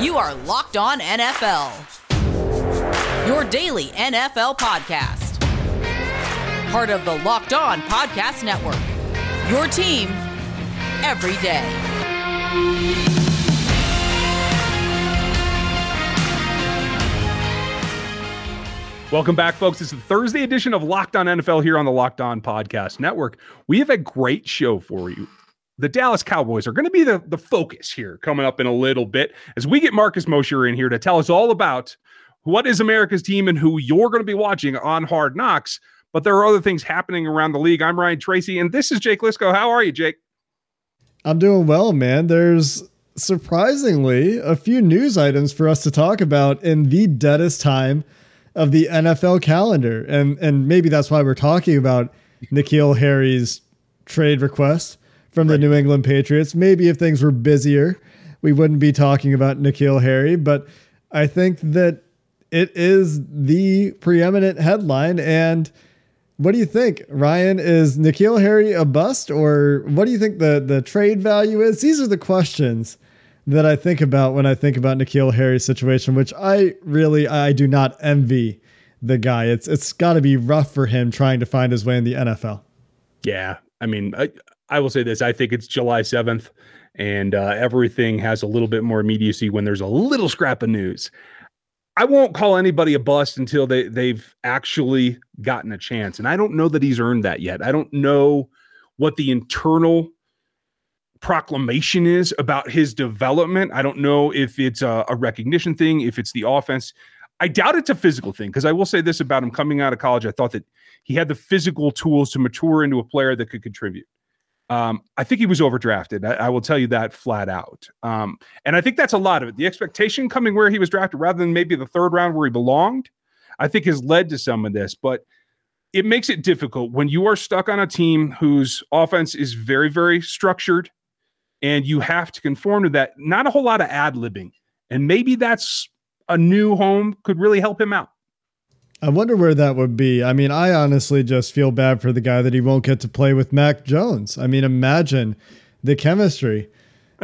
You are Locked On NFL, your daily NFL podcast. Part of the Locked On Podcast Network, your team every day. Welcome back, folks. It's the Thursday edition of Locked On NFL here on the Locked On Podcast Network. We have a great show for you. The Dallas Cowboys are going to be the, the focus here coming up in a little bit as we get Marcus Mosher in here to tell us all about what is America's team and who you're going to be watching on Hard Knocks. But there are other things happening around the league. I'm Ryan Tracy, and this is Jake Liscow. How are you, Jake? I'm doing well, man. There's surprisingly a few news items for us to talk about in the deadest time of the NFL calendar. And and maybe that's why we're talking about N'Keal Harry's trade request from right. the New England Patriots. Maybe if things were busier, we wouldn't be talking about N'Keal Harry, but I think that it is the preeminent headline and what do you think, Ryan? Is N'Keal Harry a bust, or what do you think the the trade value is? These are the questions that I think about when I think about N'Keal Harry's situation, which I really I do not envy the guy. It's it's got to be rough for him trying to find his way in the NFL. Yeah, I mean, I, I will say this: I think it's July seventh, and uh, everything has a little bit more immediacy when there's a little scrap of news. I won't call anybody a bust until they they've actually gotten a chance, and I don't know that he's earned that yet. I don't know what the internal proclamation is about his development. I don't know if it's a, a recognition thing, if it's the offense. I doubt it's a physical thing because I will say this about him coming out of college. I thought that he had the physical tools to mature into a player that could contribute. Um, I think he was overdrafted. I, I, will tell you that flat out. Um, and I think that's a lot of it. The expectation coming where he was drafted rather than maybe the third round where he belonged, I think has led to some of this. But it makes it difficult when you are stuck on a team whose offense is very, very structured and you have to conform to that. Not a whole lot of ad libbing, and maybe that's a new home could really help him out. I wonder where that would be. I mean, I honestly just feel bad for the guy that he won't get to play with Mac Jones. I mean, imagine the chemistry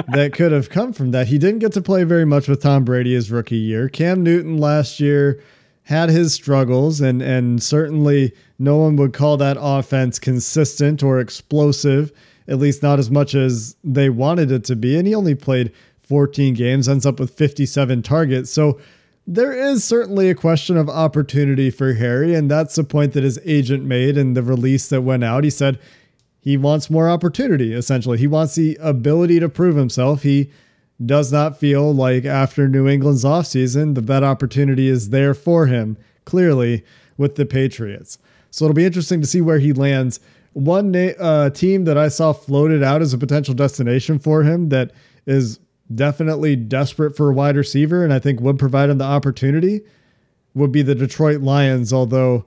that could have come from that. He didn't get to play very much with Tom Brady his rookie year. Cam Newton last year had his struggles, and and certainly no one would call that offense consistent or explosive at least not as much as they wanted it to be. And he only played 14 games, ends up with 57 targets. So there is certainly a question of opportunity for Harry. And that's the point that his agent made in the release that went out. He said he wants more opportunity, essentially. He wants the ability to prove himself. He does not feel like after New England's offseason that that opportunity is there for him, clearly, with the Patriots. So it'll be interesting to see where he lands one na- uh, team that I saw floated out as a potential destination for him that is definitely desperate for a wide receiver and I think would provide him the opportunity would be the Detroit Lions, although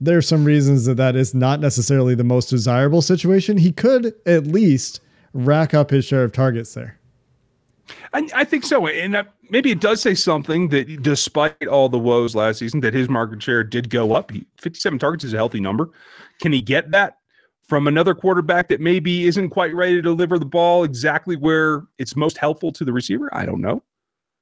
there are some reasons that that is not necessarily the most desirable situation. He could at least rack up his share of targets there. I, I think so. And maybe it does say something that despite all the woes last season, that his market share did go up. He, 57 targets is a healthy number. Can he get that? From another quarterback that maybe isn't quite ready to deliver the ball exactly where it's most helpful to the receiver? I don't know.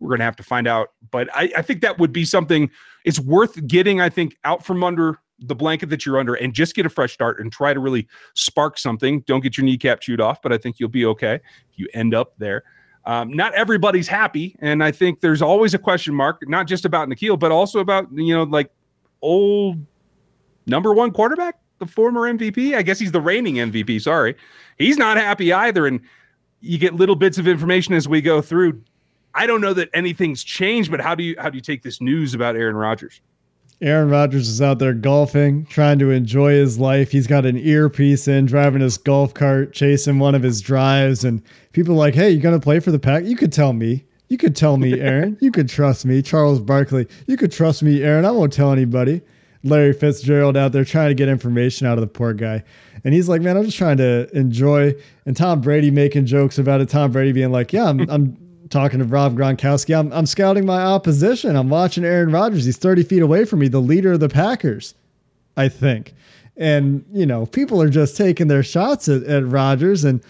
We're going to have to find out. But I, I, think that would be something it's worth getting, I think, out from under the blanket that you're under and just get a fresh start and try to really spark something. Don't get your kneecap chewed off, but I think you'll be okay if you end up there. Um, not everybody's happy. And I think there's always a question mark, not just about N'Keal, but also about, you know, like old number one quarterback the former MVP. I guess he's the reigning MVP. Sorry. He's not happy either. And you get little bits of information as we go through. I don't know that anything's changed, but how do you how do you take this news about Aaron Rodgers? Aaron Rodgers is out there golfing, trying to enjoy his life. He's got an earpiece in, driving his golf cart, chasing one of his drives, and people are like, "Hey, you gonna play for the pack?" You could tell me. You could tell me, Aaron. you could trust me, Charles Barkley. You could trust me, Aaron. I won't tell anybody. Larry Fitzgerald out there trying to get information out of the poor guy. And he's like, man, I'm just trying to enjoy. And Tom Brady making jokes about it. Tom Brady being like, yeah, I'm, I'm talking to Rob Gronkowski. I'm, I'm scouting my opposition. I'm watching Aaron Rodgers. He's 30 feet away from me, the leader of the Packers, I think. And, you know, people are just taking their shots at, at Rodgers. And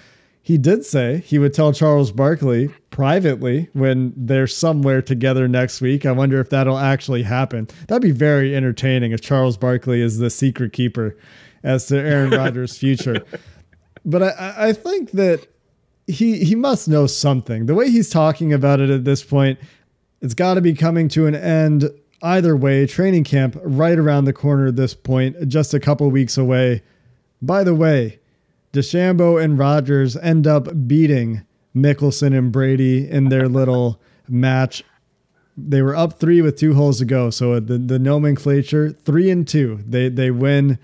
he did say he would tell Charles Barkley privately when they're somewhere together next week. I wonder if that'll actually happen. That'd be very entertaining if Charles Barkley is the secret keeper as to Aaron Rodgers' future. But I, I think that he he must know something. The way he's talking about it at this point, it's got to be coming to an end either way. Training camp right around the corner at this point, just a couple weeks away. By the way, DeChambeau and Rodgers end up beating Mickelson and Brady in their little match. They were up three with two holes to go. So uh, the, the nomenclature, three and two. They they win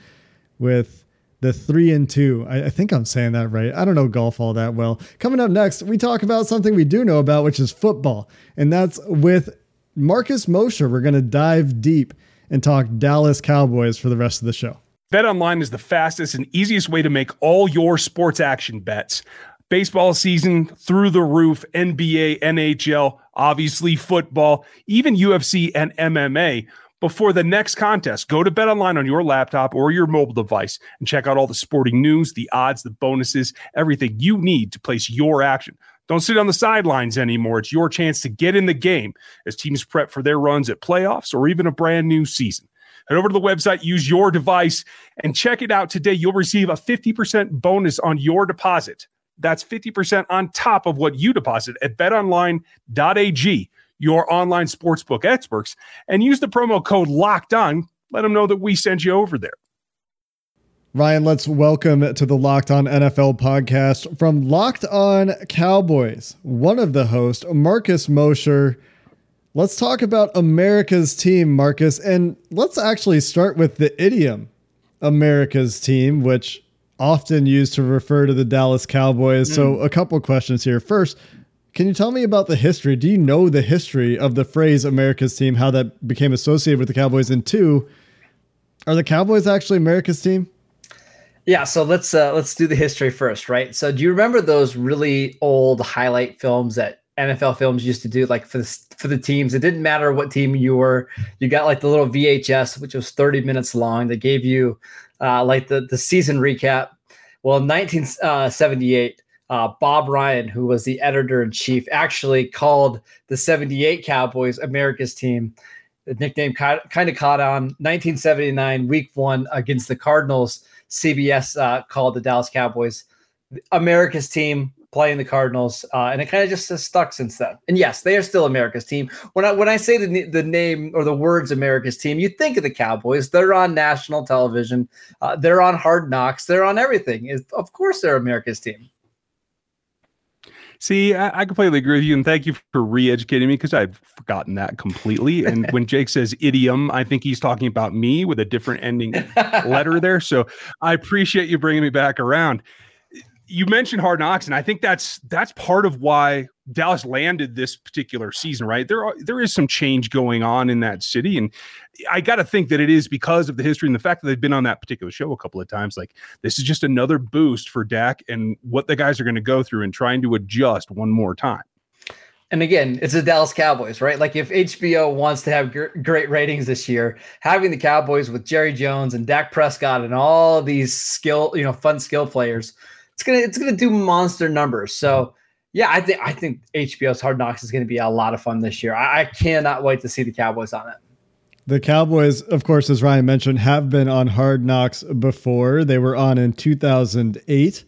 with the three and two. I, I, think I'm saying that right. I don't know golf all that well. Coming up next, we talk about something we do know about, which is football. And that's with Marcus Mosher. We're going to dive deep and talk Dallas Cowboys for the rest of the show. BetOnline is the fastest and easiest way to make all your sports action bets. Baseball season through the roof, NBA, NHL, obviously football, even UFC and MMA. Before the next contest, go to BetOnline on your laptop or your mobile device and check out all the sporting news, the odds, the bonuses, everything you need to place your action. Don't sit on the sidelines anymore. It's your chance to get in the game as teams prep for their runs at playoffs or even a brand new season. Head over to the website, use your device, and check it out today. You'll receive a 50% bonus on your deposit. That's 50% on top of what you deposit at betonline.ag, your online sportsbook experts, and use the promo code locked on. Let them know that we sent you over there. Ryan, let's welcome to the Locked On NFL podcast from Locked On Cowboys. One of the hosts, Marcus Mosher Let's talk about America's team, Marcus. And let's actually start with the idiom America's team, which often used to refer to the Dallas Cowboys. Mm. So, a couple questions here. First, can you tell me about the history? Do you know the history of the phrase America's team, how that became associated with the Cowboys? And two, are the Cowboys actually America's team? Yeah, so let's uh, let's do the history first, right? So, do you remember those really old highlight films that NFL films used to do like for the for the teams. It didn't matter what team you were. You got like the little VHS, which was 30 minutes long. That gave you uh, like the the season recap. Well, in 1978, uh, uh, Bob Ryan, who was the editor in chief, actually called the 78 Cowboys America's team. The nickname kind of caught on 1979, week one against the Cardinals. CBS uh, called the Dallas Cowboys America's team playing the Cardinals, uh, and it kind of just has stuck since then. And yes, they are still America's team. When I when I say the the name or the words America's team, you think of the Cowboys. They're on national television. Uh, they're on Hard Knocks. They're on everything. Of course, they're America's team. See, I, I, completely agree with you, and thank you for re-educating me because I've forgotten that completely. And when Jake says idiom, I think he's talking about me with a different ending letter there. So I appreciate you bringing me back around you mentioned hard knocks and i think that's that's part of why dallas landed this particular season right? There are there is some change going on in that city and i got to think that it is because of the history and the fact that they've been on that particular show a couple of times. Like this is just another boost for dak and what the guys are going to go through and trying to adjust one more time. And again, it's the Dallas Cowboys, right? Like if HBO wants to have gr- great ratings this year, having the Cowboys with Jerry Jones and Dak Prescott and all these skill, you know, fun skill players it's gonna it's gonna do monster numbers. So yeah, I think I think HBO's Hard Knocks is gonna be a lot of fun this year. I, I cannot wait to see the Cowboys on it. The Cowboys, of course, as Ryan mentioned, have been on Hard Knocks before. They were on in 2008.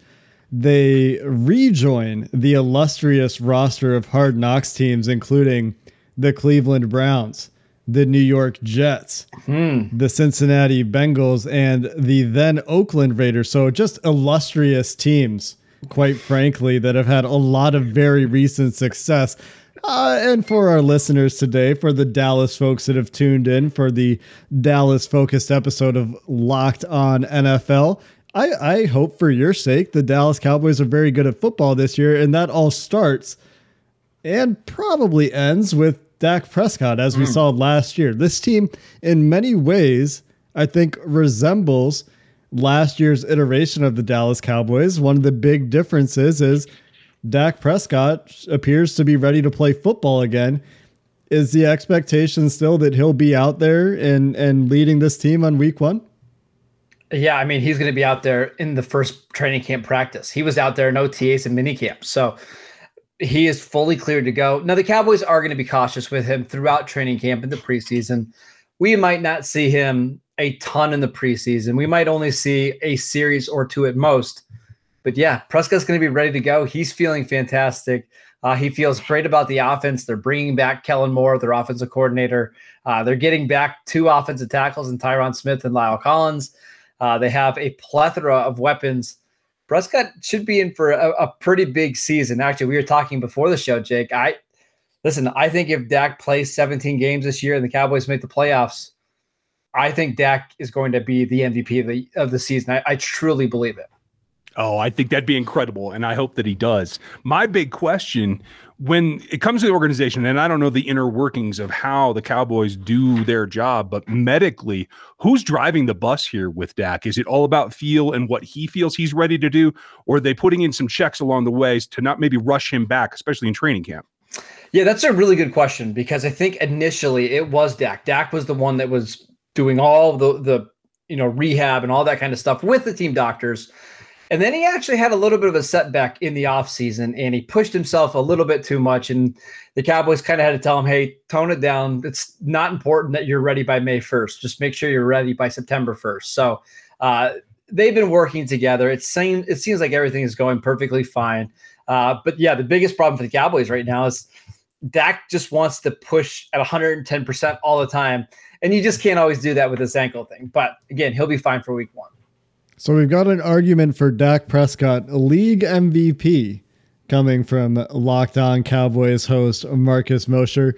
They rejoin the illustrious roster of Hard Knocks teams, including the Cleveland Browns, the New York Jets, hmm. the Cincinnati Bengals, and the then Oakland Raiders. So just illustrious teams, quite frankly, that have had a lot of very recent success. Uh, and for our listeners today, for the Dallas folks that have tuned in for the Dallas focused episode of Locked On NFL, I, I hope for your sake the Dallas Cowboys are very good at football this year, and that all starts and probably ends with Dak Prescott, as we mm. saw last year. This team, in many ways, I think resembles last year's iteration of the Dallas Cowboys. One of the big differences is Dak Prescott appears to be ready to play football again. Is the expectation still that he'll be out there and and leading this team on week one? Yeah, I mean, he's going to be out there in the first training camp practice. He was out there in OTAs and mini camp. So he is fully cleared to go. Now, the Cowboys are going to be cautious with him throughout training camp in the preseason. We might not see him a ton in the preseason. We might only see a series or two at most. But yeah, Prescott's going to be ready to go. He's feeling fantastic. Uh, he feels great about the offense. They're bringing back Kellen Moore, their offensive coordinator. Uh, they're getting back two offensive tackles and Tyron Smith and La'el Collins. Uh, they have a plethora of weapons. Prescott should be in for a, a, pretty big season. Actually, we were talking before the show, Jake. I listen. I think if Dak plays 17 games this year and the Cowboys make the playoffs, I think Dak is going to be the MVP of the of the season. I, I truly believe it. Oh, I think that'd be incredible. And I hope that he does. My big question when it comes to the organization, and I don't know the inner workings of how the Cowboys do their job, but medically, who's driving the bus here with Dak? Is it all about feel and what he feels he's ready to do? Or are they putting in some checks along the ways to not maybe rush him back, especially in training camp? Yeah, that's a really good question because I think initially it was Dak. Dak was the one that was doing all the the you know rehab and all that kind of stuff with the team doctors and then he actually had a little bit of a setback in the offseason and he pushed himself a little bit too much. And the Cowboys kind of had to tell him, hey, tone it down. It's not important that you're ready by May 1st. Just make sure you're ready by September 1st. So uh, they've been working together. It seems, it seems like everything is going perfectly fine. Uh, but yeah, the biggest problem for the Cowboys right now is Dak just wants to push at 110% all the time. And you just can't always do that with this ankle thing. But again, he'll be fine for week one. So we've got an argument for Dak Prescott, league MVP, coming from Locked On Cowboys host Marcus Mosher.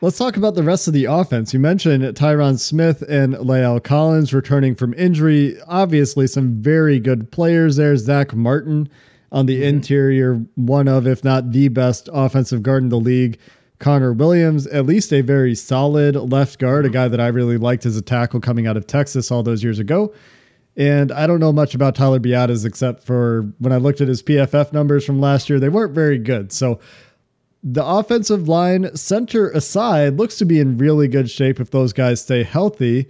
Let's talk about the rest of the offense. You mentioned Tyron Smith and La'el Collins returning from injury. Obviously, some very good players there. Zach Martin on the mm-hmm. interior, one of, if not the best offensive guard in the league. Connor Williams, at least a very solid left guard, a guy that I really liked as a tackle coming out of Texas all those years ago. And I don't know much about Tyler Biadasz except for when I looked at his PFF numbers from last year, they weren't very good. So the offensive line, center aside, looks to be in really good shape if those guys stay healthy.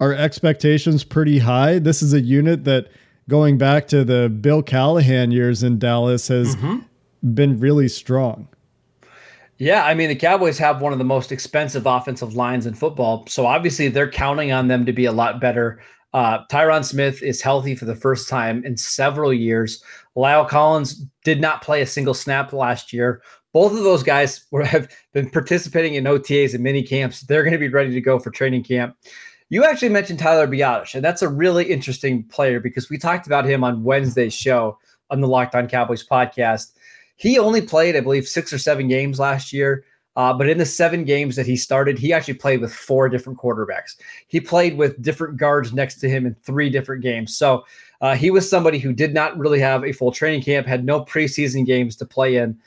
Our expectations pretty high. This is a unit that going back to the Bill Callahan years in Dallas has mm-hmm. been really strong. Yeah, I mean the Cowboys have one of the most expensive offensive lines in football, so obviously they're counting on them to be a lot better uh, Tyron Smith is healthy for the first time in several years. La'el Collins did not play a single snap last year. Both of those guys were, have been participating in OTAs and mini camps. They're going to be ready to go for training camp. You actually mentioned Tyler Biadasz, and that's a really interesting player because we talked about him on Wednesday's show on the Locked On Cowboys podcast. He only played, I believe, six or seven games last year. Uh, but in the seven games that he started, he actually played with four different quarterbacks. He played with different guards next to him in three different games. So uh, he was somebody who did not really have a full training camp, had no preseason games to play in.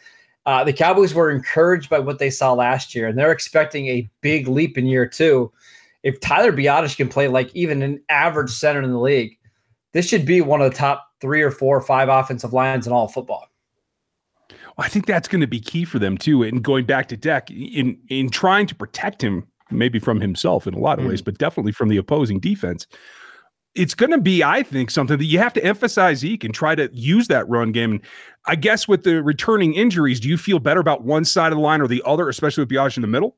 Uh, the Cowboys were encouraged by what they saw last year, and they're expecting a big leap in year two. If Tyler Biadasz can play like even an average center in the league, this should be one of the top three or four or five offensive lines in all football. I think that's going to be key for them too. And going back to Deck in in trying to protect him, maybe from himself in a lot of mm. ways, but definitely from the opposing defense. It's going to be, I think, something that you have to emphasize Zeke and try to use that run game. And I guess with the returning injuries, do you feel better about one side of the line or the other, especially with Biadasz in the middle?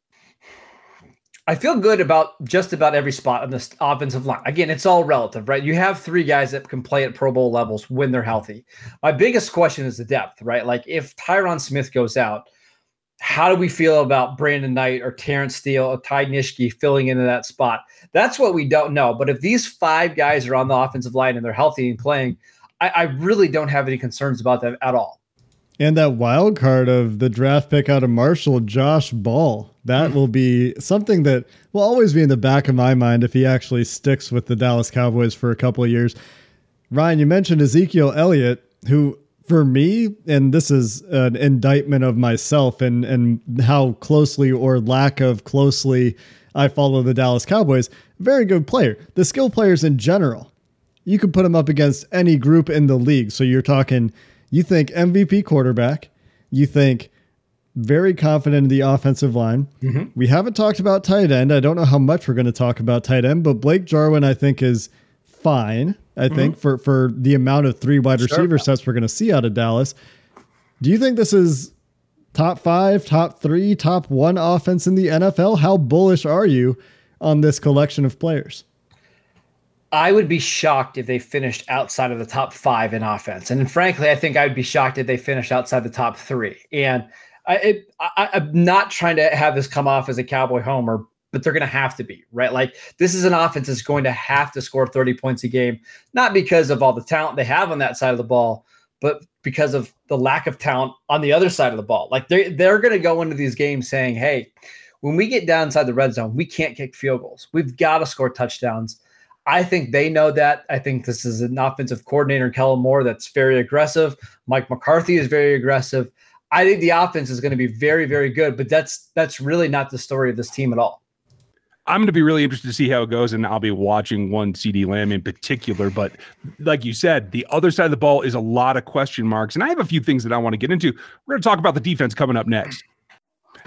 I feel good about just about every spot on this offensive line. Again, it's all relative, right? You have three guys that can play at Pro Bowl levels when they're healthy. My biggest question is the depth, right? Like if Tyron Smith goes out, how do we feel about Brandon Knight or Terence Steele or Ty Nsekhe filling into that spot? That's what we don't know. But if these five guys are on the offensive line and they're healthy and playing, I, I really don't have any concerns about them at all. And that wild card of the draft pick out of Marshall, Josh Ball. That will be something that will always be in the back of my mind if he actually sticks with the Dallas Cowboys for a couple of years. Ryan, you mentioned Ezekiel Elliott, who for me, and this is an indictment of myself and and how closely or lack of closely I follow the Dallas Cowboys. Very good player. The skill players in general, you could put him up against any group in the league. So you're talking you think MVP quarterback, you think very confident in the offensive line. Mm-hmm. We haven't talked about tight end. I don't know how much we're going to talk about tight end, but Blake Jarwin, I think, is fine, I mm-hmm. think, for for the amount of three wide sure. receiver sets we're going to see out of Dallas. Do you think this is top five, top three, top one offense in the NFL? How bullish are you on this collection of players? I would be shocked if they finished outside of the top five in offense. And frankly, I think I would be shocked if they finished outside the top three. And I, I'm not trying to have this come off as a Cowboy homer, but they're going to have to be, right? Like this is an offense that's going to have to score 30 points a game, not because of all the talent they have on that side of the ball, but because of the lack of talent on the other side of the ball. Like they're, they're going to go into these games saying, "Hey, when we get down inside the red zone, we can't kick field goals. We've got to score touchdowns." I think they know that. I think this is an offensive coordinator, Kellen Moore, that's very aggressive. Mike McCarthy is very aggressive. I think the offense is going to be very, very good, but that's that's really not the story of this team at all. I'm going to be really interested to see how it goes, and I'll be watching one CeeDee Lamb in particular. But like you said, the other side of the ball is a lot of question marks, and I have a few things that I want to get into. We're going to talk about the defense coming up next.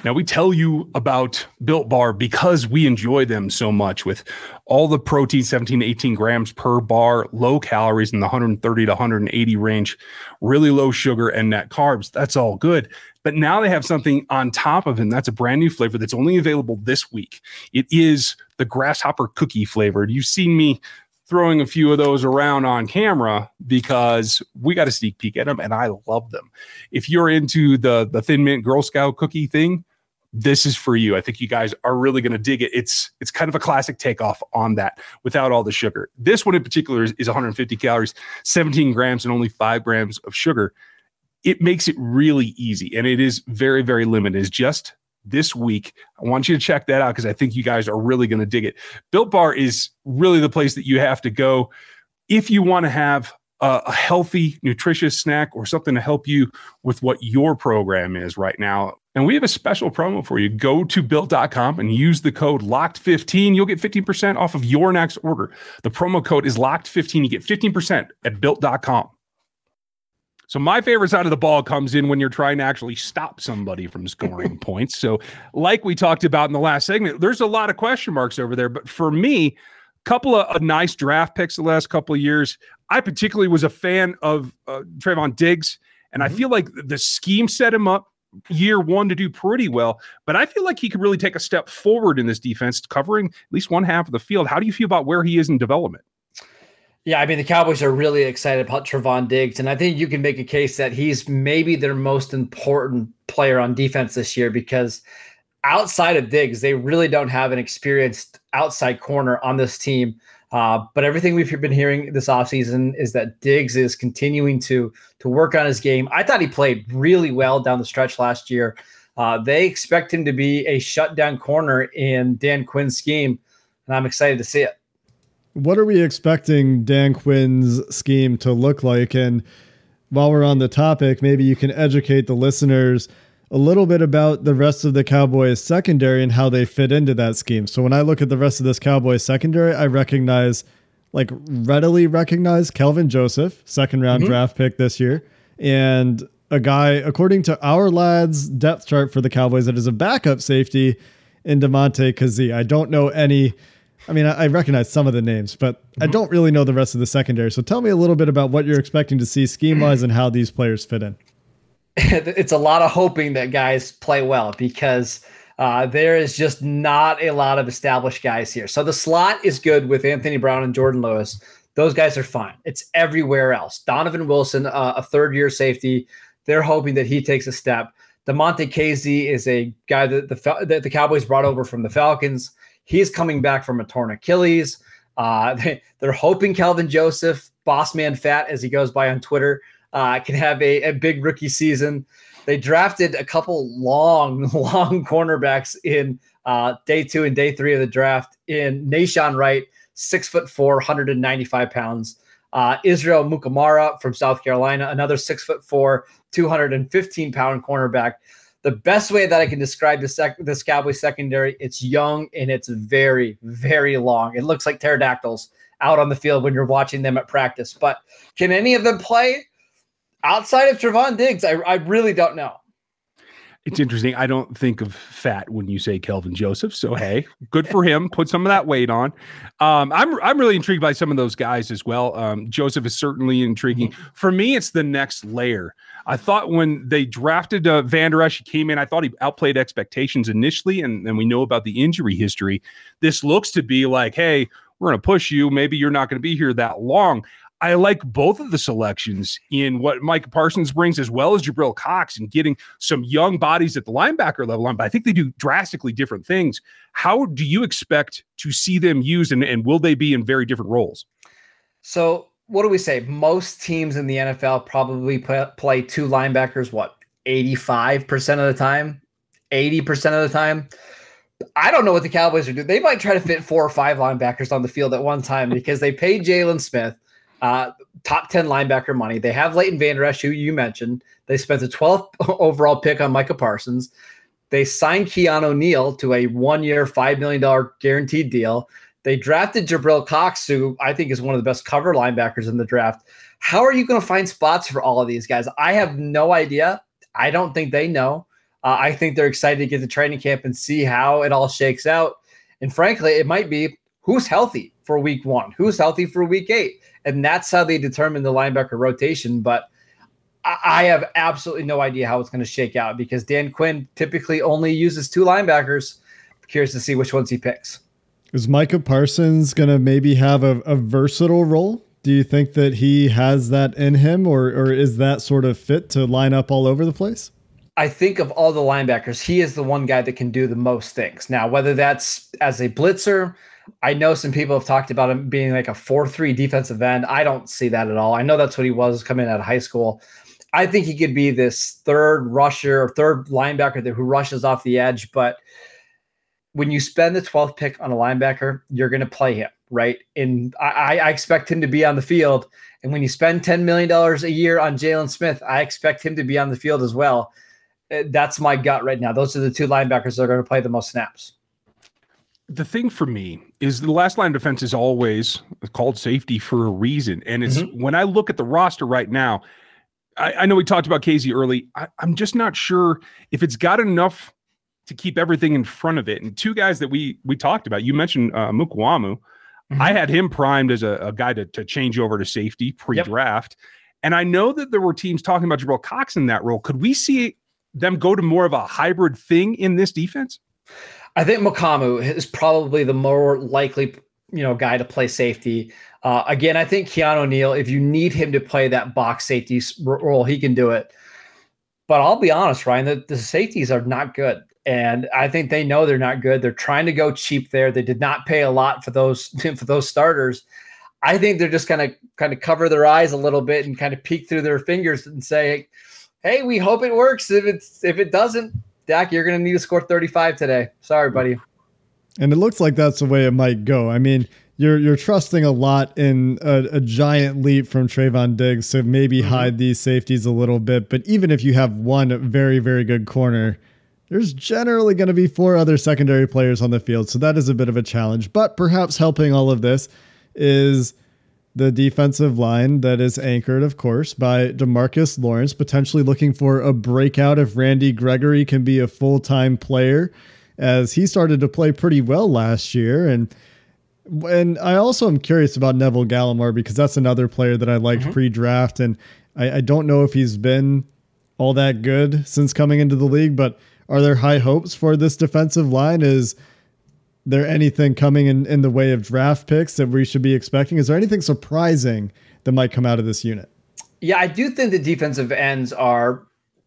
Now, we tell you about Built Bar because we enjoy them so much with all the protein, 17 to 18 grams per bar, low calories in the 130 to 180 range, really low sugar and net carbs. That's all good. But now they have something on top of it. that's a brand new flavor that's only available this week. It is the grasshopper cookie flavored. You've seen me throwing a few of those around on camera because we got a sneak peek at them and I love them. If you're into the the thin mint Girl Scout cookie thing, this is for you. I think you guys are really going to dig it. It's it's kind of a classic takeoff on that without all the sugar. This one in particular is, is 150 calories, 17 grams, and only five grams of sugar. It makes it really easy, and it is very very limited. It's just this week. I want you to check that out because I think you guys are really going to dig it. Built Bar is really the place that you have to go if you want to have a, a healthy, nutritious snack or something to help you with what your program is right now. And we have a special promo for you. Go to built.com and use the code locked15. You'll get 15% off of your next order. The promo code is locked15. You get 15% at built.com. So my favorite side of the ball comes in when you're trying to actually stop somebody from scoring points. So, like we talked about in the last segment, there's a lot of question marks over there. But for me, couple of, of nice draft picks the last couple of years. I particularly was a fan of uh, Trevon Diggs, and mm-hmm. I feel like the scheme set him up year one to do pretty well. But I feel like he could really take a step forward in this defense, covering at least one half of the field. How do you feel about where he is in development? Yeah, I mean, the Cowboys are really excited about Trevon Diggs, and I think you can make a case that he's maybe their most important player on defense this year because outside of Diggs, they really don't have an experienced outside corner on this team. Uh, but everything we've been hearing this offseason is that Diggs is continuing to to work on his game. I thought he played really well down the stretch last year. Uh, they expect him to be a shutdown corner in Dan Quinn's scheme, and I'm excited to see it. What are we expecting Dan Quinn's scheme to look like? And while we're on the topic, maybe you can educate the listeners a little bit about the rest of the Cowboys secondary and how they fit into that scheme. So when I look at the rest of this Cowboys secondary, I recognize like readily recognize Kelvin Joseph, second round mm-hmm. draft pick this year, and a guy according to Ourlads depth chart for the Cowboys that is a backup safety in Damontae Kazee. I don't know any I mean, I, I recognize some of the names, but mm-hmm. I don't really know the rest of the secondary. So tell me a little bit about what you're expecting to see scheme wise and how these players fit in. it's a lot of hoping that guys play well because uh, there is just not a lot of established guys here. So the slot is good with Anthony Brown and Jordan Lewis. Those guys are fine. It's everywhere else. Donovan Wilson, uh, a third year safety, they're hoping that he takes a step. Damontae Kazee is a guy that the, that the Cowboys brought over from the Falcons. He's coming back from a torn Achilles. Uh, they, are hoping Kelvin Joseph, boss man fat, as he goes by on Twitter, uh, can have a, a big rookie season. They drafted a couple long, long cornerbacks in uh, day two and day three of the draft in Nahshon Wright, six foot four, 195 pounds. Uh, Israel Mukuamu from South Carolina, another six foot four, 215 pound cornerback the best way that I can describe the sec- this Cowboy secondary, it's young and it's very, very long. It looks like pterodactyls out on the field when you're watching them at practice. But can any of them play outside of Trevon Diggs? I, I really don't know. It's interesting. I don't think of fat when you say Kelvin Joseph. So hey, good for him. Put some of that weight on. Um, I'm I'm really intrigued by some of those guys as well. Um, Joseph is certainly intriguing. Mm-hmm. For me, it's the next layer. I thought when they drafted uh, Van Der Esch, he came in. I thought he outplayed expectations initially, and then we know about the injury history. This looks to be like, hey, we're going to push you. Maybe you're not going to be here that long. I like both of the selections in what Micah Parsons brings, as well as Jabril Cox, and getting some young bodies at the linebacker level. On. But I think they do drastically different things. How do you expect to see them used, and, and will they be in very different roles? So, what do we say? Most teams in the NFL probably play, two linebackers, what, 85% of the time, 80% of the time. I don't know what the Cowboys are doing. They might try to fit four or five linebackers on the field at one time because they paid Jaylon Smith uh, top 10 linebacker money. They have Leighton Vander Esch, who you mentioned. They spent the 12th overall pick on Micah Parsons. They signed Keanu Neal to a one year, $5 million guaranteed deal. They drafted Jabril Cox, who I think is one of the best cover linebackers in the draft. How are you going to find spots for all of these guys? I have no idea. I don't think they know. Uh, I think they're excited to get to training camp and see how it all shakes out. And frankly, it might be who's healthy for week one, who's healthy for week eight and that's how they determine the linebacker rotation. But I have absolutely no idea how it's going to shake out because Dan Quinn typically only uses two linebackers. curious to see which ones he picks. Is Micah Parsons going to maybe have a, a, versatile role? Do you think that he has that in him, or or is that sort of fit to line up all over the place? I think of all the linebackers, he is the one guy that can do the most things. Now, whether that's as a blitzer, I know some people have talked about him being like a 4 3 defensive end. I don't see that at all. I know that's what he was coming out of high school. I think he could be this third rusher or third linebacker that, who rushes off the edge. But when you spend the 12th pick on a linebacker, you're going to play him, right? And I, I expect him to be on the field. And when you spend $10 million a year on Jaylon Smith, I expect him to be on the field as well. Uh, that's my gut right now. Those are the two linebackers that are going to play the most snaps the thing for me is the last line of defense is always called safety for a reason. And it's mm-hmm. when I look at the roster right now, I, I know we talked about Kazee early. I, am just not sure if it's got enough to keep everything in front of it. And two guys that we we talked about, you mentioned uh, Mukuamu. Mm-hmm. I had him primed as a, a guy to, to change over to safety pre-draft. Yep. And I know that there were teams talking about Jabril Cox in that role. Could we see them go to more of a hybrid thing in this defense? I think Mukuamu is probably the more likely, you know, guy to play safety. Uh, again, I think Keanu Neal, if you need him to play that box safety role, he can do it. But I'll be honest, Ryan, the, the safeties are not good. And I think they know they're not good. They're trying to go cheap there. They did not pay a lot for those for those starters. I think they're just gonna kind of cover their eyes a little bit and kind of peek through their fingers and say, "Hey, we hope it works. If it's if it doesn't, Dak, you're going to need to score 35 today. Sorry, buddy. And it looks like that's the way it might go. I mean, you're you're trusting a lot in a, a giant leap from Trevon Diggs to maybe mm-hmm. hide these safeties a little bit. But even if you have one very very good corner, there's generally going to be four other secondary players on the field, so that is a bit of a challenge. But perhaps helping all of this is the defensive line that is anchored, of course, by Demarcus Lawrence, potentially looking for a breakout if Randy Gregory can be a full time player, as he started to play pretty well last year. And and I also am curious about Neville Gallimore because that's another player that I liked mm-hmm. pre draft. And I, I don't know if he's been all that good since coming into the league, but are there high hopes for this defensive line? Is there anything coming in, in the way of draft picks that we should be expecting? Is there anything surprising that might come out of this unit? Yeah, I do think the defensive ends are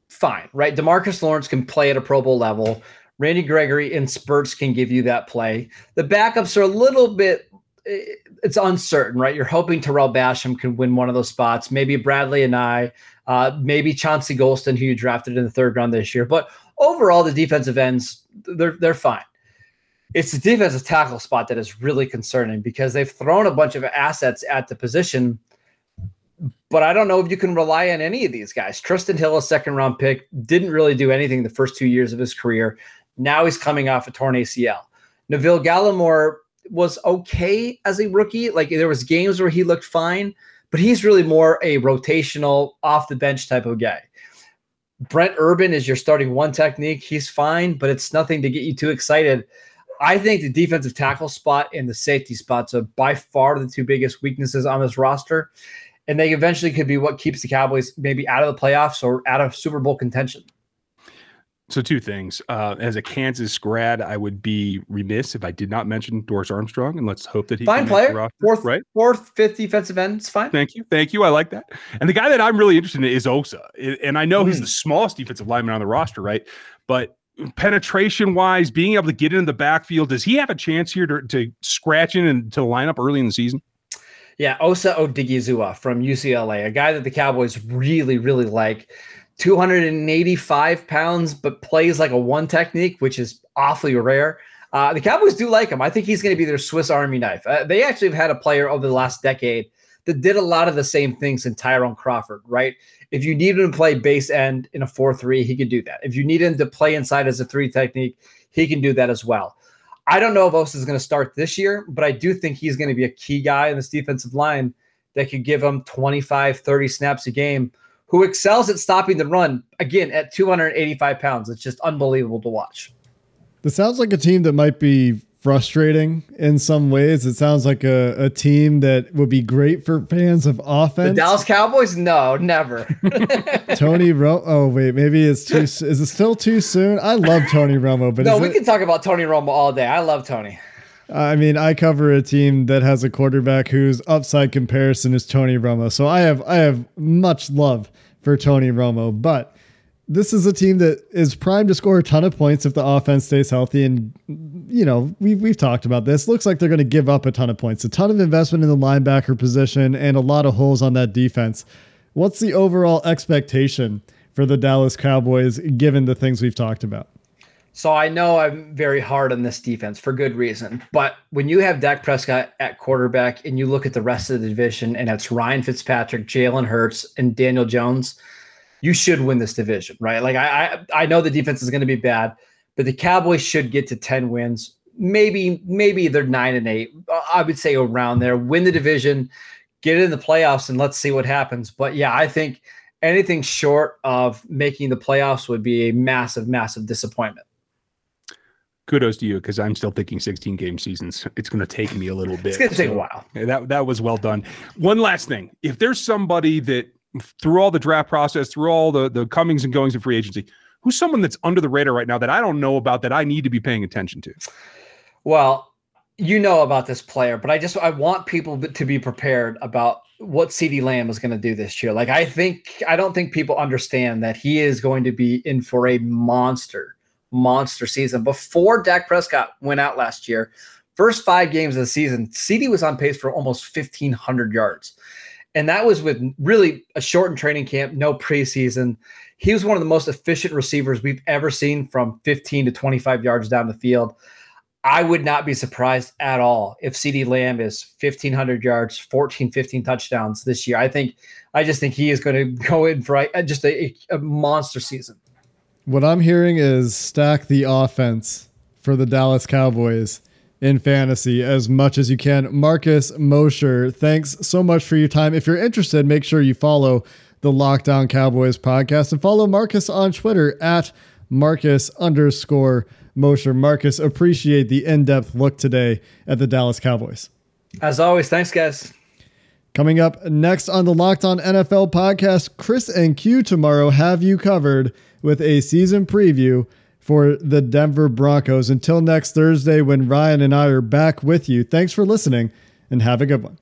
fine, right? Demarcus Lawrence can play at a Pro Bowl level. Randy Gregory in spurts can give you that play. The backups are a little bit eh, it's uncertain, right? You're hoping Tarell Basham can win one of those spots. Maybe Bradlee Anae, uh, maybe Chauncey Golston, who you drafted in the third round this year. But overall, the defensive ends they're they're fine it's the defensive tackle spot that is really concerning because they've thrown a bunch of assets at the position. But I don't know if you can rely on any of these guys. Trysten Hill, a second round pick, didn't really do anything the first two years of his career. Now he's coming off a torn ACL. Neville Gallimore was okay as a rookie. Like there was games where he looked fine, but he's really more a rotational, off the bench type of guy. Brent Urban is your starting one technique. He's fine, but it's nothing to get you too excited. I think the defensive tackle spot and the safety spots are by far the two biggest weaknesses on this roster. And they eventually could be what keeps the Cowboys maybe out of the playoffs or out of Super Bowl contention. So two things. Uh, as a Kansas grad, I would be remiss if I did not mention Dorance Armstrong, and let's hope that he fine player, roster, fourth, right, fourth, fifth defensive end. It's fine. Thank you, thank you. I like that. And the guy that I'm really interested in is Osa, and I know mm. he's hmm. the smallest defensive lineman on the roster, right? But penetration wise, being able to get into the backfield, does he have a chance here to, to scratch in and to line up early in the season? Yeah, Osa Odighizuwa from UCLA, a guy that the Cowboys really, really like. 285 pounds, but plays like a one technique, which is awfully rare. Uh, the Cowboys do like him. I think he's going to be their Swiss Army knife. Uh, they actually have had a player over the last decade that did a lot of the same things in Tyrone Crawford, right? If you need him to play base end in a 4 3, he can do that. If you need him to play inside as a three technique, he can do that as well. I don't know if Osa is going to start this year, but I do think he's going to be a key guy in this defensive line that could give him 25, 30 snaps a game who excels at stopping the run again at 285 pounds. It's just unbelievable to watch. This sounds like a team that might be frustrating in some ways. It sounds like a, a team that would be great for fans of offense. The Dallas Cowboys? No, never. Tony Romo. Oh wait, maybe it's too. Is it still too soon? I love Tony Romo, but no, we it, can talk about Tony Romo all day. I love Tony. I mean, I cover a team that has a quarterback whose upside comparison is Tony Romo. So I have I have much love for Tony Romo, but this is a team that is primed to score a ton of points if the offense stays healthy. And you know, we've we've talked about this. Looks like they're going to give up a ton of points, a ton of investment in the linebacker position, and a lot of holes on that defense. What's the overall expectation for the Dallas Cowboys given the things we've talked about? So I know I'm very hard on this defense for good reason. But when you have Dak Prescott at quarterback and you look at the rest of the division and it's Ryan Fitzpatrick, Jalen Hurts, and Daniel Jones, you should win this division, right? Like I I, I know the defense is going to be bad, but the Cowboys should get to 10 wins. Maybe, maybe they're nine and eight. I would say around there. Win the division, get in the playoffs, and let's see what happens. But yeah, I think anything short of making the playoffs would be a massive, massive disappointment kudos to you because I'm still thinking 16 game seasons. It's going to take me a little bit. It's going to so, take a while. That that was well done. One last thing: if there's somebody that through all the draft process, through all the the comings and goings of free agency, who's someone that's under the radar right now that I don't know about that I need to be paying attention to? Well, you know about this player, but I just I want people to be prepared about what CeeDee Lamb is going to do this year. Like I think I don't think people understand that he is going to be in for a monster monster season. Before Dak Prescott went out last year, first five games of the season, CeeDee was on pace for almost 1,500 yards. And that was with really a shortened training camp, no preseason. He was one of the most efficient receivers we've ever seen from 15 to 25 yards down the field. I would not be surprised at all if CeeDee Lamb is 1,500 yards, 14, 15 touchdowns this year. I think, I just think he is going to go in for uh, just a, a monster season. What I'm hearing is stack the offense for the Dallas Cowboys in fantasy as much as you can. Marcus Mosher, thanks so much for your time. If you're interested, make sure you follow the Locked On Cowboys podcast and follow Marcus on Twitter at Marcus underscore Mosher. Marcus, appreciate the in depth look today at the Dallas Cowboys. As always, thanks, guys. Coming up next on the Locked On NFL podcast, Chris and Q tomorrow have you covered with a season preview for the Denver Broncos. Until next Thursday, when Ryan and I are back with you, thanks for listening and have a good one.